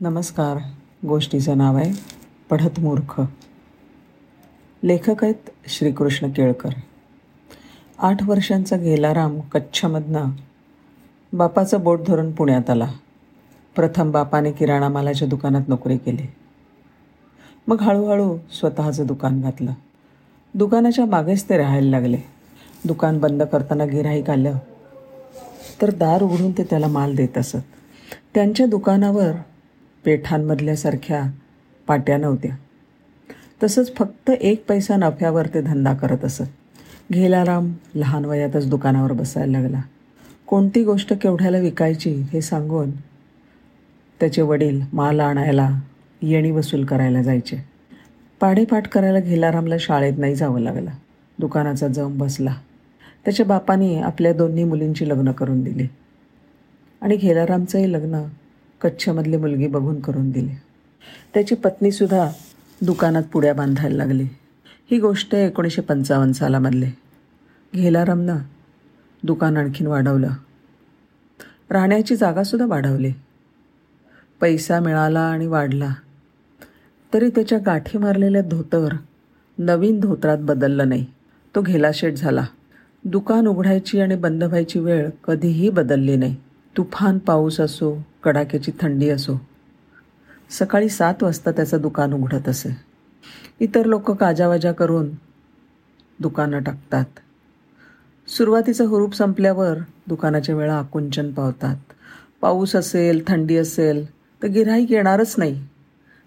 नमस्कार. गोष्टीचं नाव आहे पढत मूर्ख. लेखक आहेत श्रीकृष्ण केळकर. आठ वर्षांचा गेलाराम कच्छमधनं बापाचं बोट धरून पुण्यात आला. प्रथम बापाने किराणा मालाच्या दुकानात नोकरी केली. मग हळूहळू स्वतःचं दुकान घातलं. दुकानाच्या मागेच ते राहायला लागले. दुकान बंद करताना गिऱ्हाईक आलं. तर दार उघडून ते त्याला माल देत असत. त्यांच्या दुकानावर पेठांमधल्यासारख्या पाट्या नव्हत्या. तसंच फक्त एक पैसा नफ्यावर ते धंदा करत असत. घेलाराम लहान वयातच दुकानावर बसायला लागला. कोणती गोष्ट केवढ्याला विकायची हे सांगून त्याचे वडील माल आणायला येणी वसूल करायला जायचे. पाडेपाठ करायला घेलारामला शाळेत नाही जावं लागलं. दुकानाचा जम बसला. त्याच्या बापाने आपल्या दोन्ही मुलींची लग्न करून दिली. आणि घेलारामचंही लग्न कच्छमधली मुलगी बघून करून दिली. त्याची पत्नीसुद्धा दुकानात पुड्या बांधायला लागली. ही गोष्ट आहे एकोणीसशे पंचावन्न सालामधले. घेलारामनं दुकान आणखीन वाढवलं. राहण्याची जागासुद्धा वाढवली. पैसा मिळाला आणि वाढला. तरी त्याच्या गाठी मारलेल्या धोतर नवीन धोत्रात बदललं नाही. तो घेलाशेट झाला. दुकान उघडायची आणि बंद व्हायची वेळ कधीही बदलली नाही. तुफान पाऊस असो कडाक्याची थंडी असो. सकाळी सात वाजता त्याचं दुकान उघडत असे. इतर लोक काजावाजा करून दुकानं टाकतात. सुरुवातीचं हुरूप संपल्यावर दुकानाच्या वेळा आकुंचन पावतात. पाऊस असेल थंडी असेल तर गिऱ्हाईक येणारच नाही.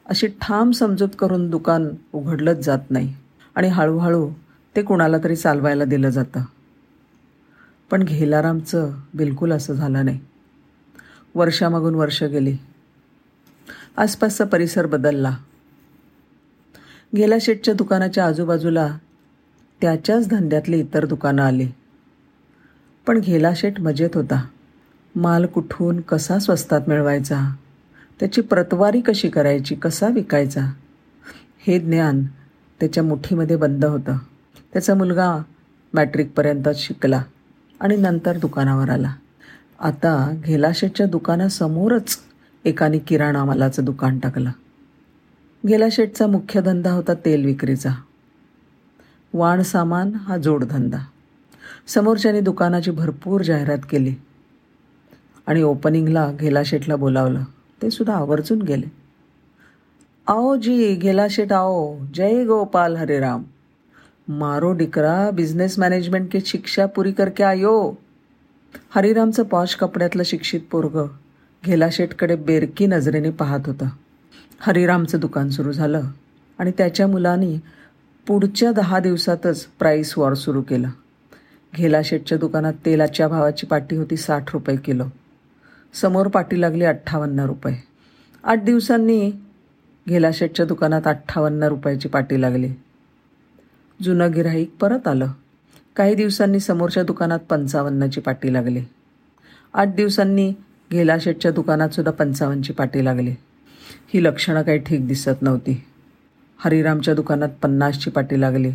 अशी ठाम समजूत करून दुकान उघडलंच जात नाही. आणि हळूहळू ते कुणाला तरी चालवायला दिलं जातं. पण घेलारामचं बिलकुल असं झालं नाही. वर्षामागून वर्ष गेली. आसपासचा परिसर बदलला. गेला शेटच्या दुकानाच्या आजूबाजूला त्याच्याच धंद्यातली इतर दुकानं आली. पण घेला शेट मजेत होता. माल कुठून कसा स्वस्तात मिळवायचा? त्याची प्रतवारी कशी करायची? कसा विकायचा? हे ज्ञान त्याच्या मुठीमध्ये बंद होतं. त्याचा मुलगा मॅट्रिकपर्यंतच शिकला आणि नंतर दुकानावर आला. आता घेलाशेटच्या दुकानासमोरच एकाने किराणा मालाचं दुकान टाकलं. गेलाशेटचा मुख्य धंदा होता तेल विक्रीचा. वाण सामान हा जोडधंदा समोरच्याने दुकानाची भरपूर जाहिरात केली. आणि ओपनिंगला घेलाशेटला बोलावलं. ते सुद्धा आवर्जून गेले. आओ जी घेलाशेट आओ. जय गोपाल हरे राम. मारो डिकरा बिझनेस मॅनेजमेंट की शिक्षा पुरी करके आयो. हरिरामचं पॉश कपड्यातलं शिक्षित पोरग घेलाशेटकडे बेरकी नजरेने पाहत होतं. हरिरामचं दुकान सुरू झालं आणि त्याच्या मुलांनी पुढच्या दहा दिवसातच प्राईस वॉर सुरू केला. घेलाशेटच्या दुकानात तेलाच्या भावाची पाटी होती साठ रुपये किलो. समोर पाटी लागली अठ्ठावन्न रुपये. आठ दिवसांनी घेलाशेटच्या दुकानात अठ्ठावन्न रुपयाची पाटी लागली. जुनं गिराईक परत आलं. काही दिवसांनी समोरच्या दुकानात पंचावन्नची पाटी लागली. आठ दिवसांनी घेलाशेटच्या दुकानात सुद्धा पंचावन्नची पाटी लागली. ही लक्षणं काही ठीक दिसत नव्हती. हरिरामच्या दुकानात पन्नासची पाटी लागली.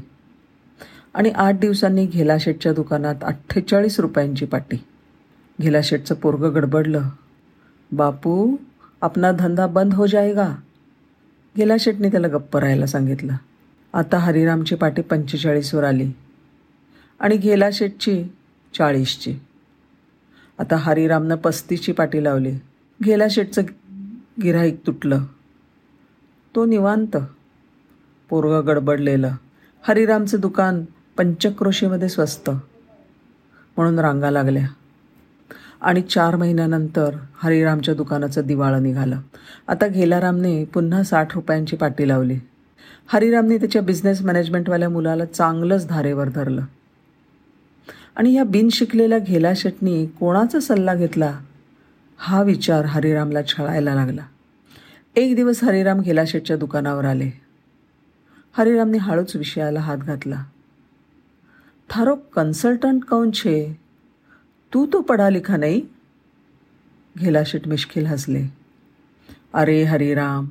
आणि आठ दिवसांनी घेलाशेटच्या दुकानात अठ्ठेचाळीस रुपयांची पाटी. घेलाशेटचं पोरगं गडबडलं. बापू आपला धंदा बंद हो जाएगा घेलाशेटने त्याला गप्प राहायला सांगितलं. आता हरिरामची पाटी पंचेचाळीसवर आली. आणि गेला शेटची चाळीसची. आता हरिरामनं पस्तीची पाटी लावली. गेला शेटचं गिराईक तुटलं. तो निवांत पोरगं गडबडलेलं. हरिरामचं दुकान पंचक्रोशीमध्ये स्वस्त म्हणून रांगा लागल्या. आणि चार महिन्यानंतर हरिरामच्या दुकानाचं दिवाळं निघालं. आता घेलारामने पुन्हा साठ रुपयांची पाटी लावली. हरिरामने त्याच्या बिझनेस मॅनेजमेंटवाल्या मुलाला चांगलंच धारेवर धरलं. आणि या बिन शिकलेल्या घेला शेटनी कोणाचा सल्ला घेतला? हा विचार हरिरामला छळायला लागला. एक दिवस हरिराम घेला शेटच्या दुकानावर आले. हरिरामने हळूच विषयाला हात घातला. थारो कन्सल्टंट कौन छे? तू तो पढा लिखा नाही? घेलाशेट मिश्किल हसले. अरे हरिराम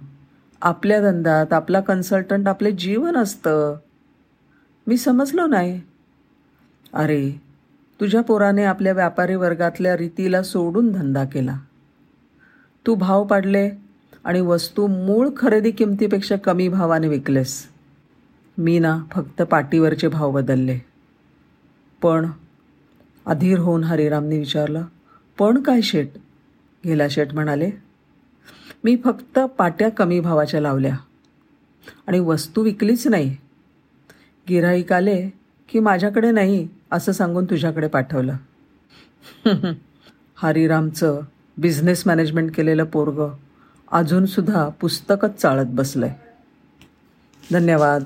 आपल्या धंद्यात आपला कन्सल्टंट आपले जीवन असतं. मी समजलो नाही. अरे तुझ्या पोराने आपल्या व्यापारी वर्गातल्या रीतीला सोडून धंदा केला. तू भाव पाडले आणि वस्तू मूळ खरेदी किमतीपेक्षा कमी भावाने विकलेस. मी ना फक्त पाटीवरचे भाव बदलले. पण अधीर होऊन हरिरामने विचारलं पण काय शेट? गेला शेट म्हणाले मी फक्त पाट्या कमी भावाच्या लावल्या आणि वस्तू विकलीच नाही. गिराईक आले की माझ्याकडे नाही असं सांगून तुझ्याकडे पाठवलं. हरिरामचं बिझनेस मॅनेजमेंट केलेलं पोरग अजूनसुद्धा पुस्तकच चाळत बसलं आहे धन्यवाद.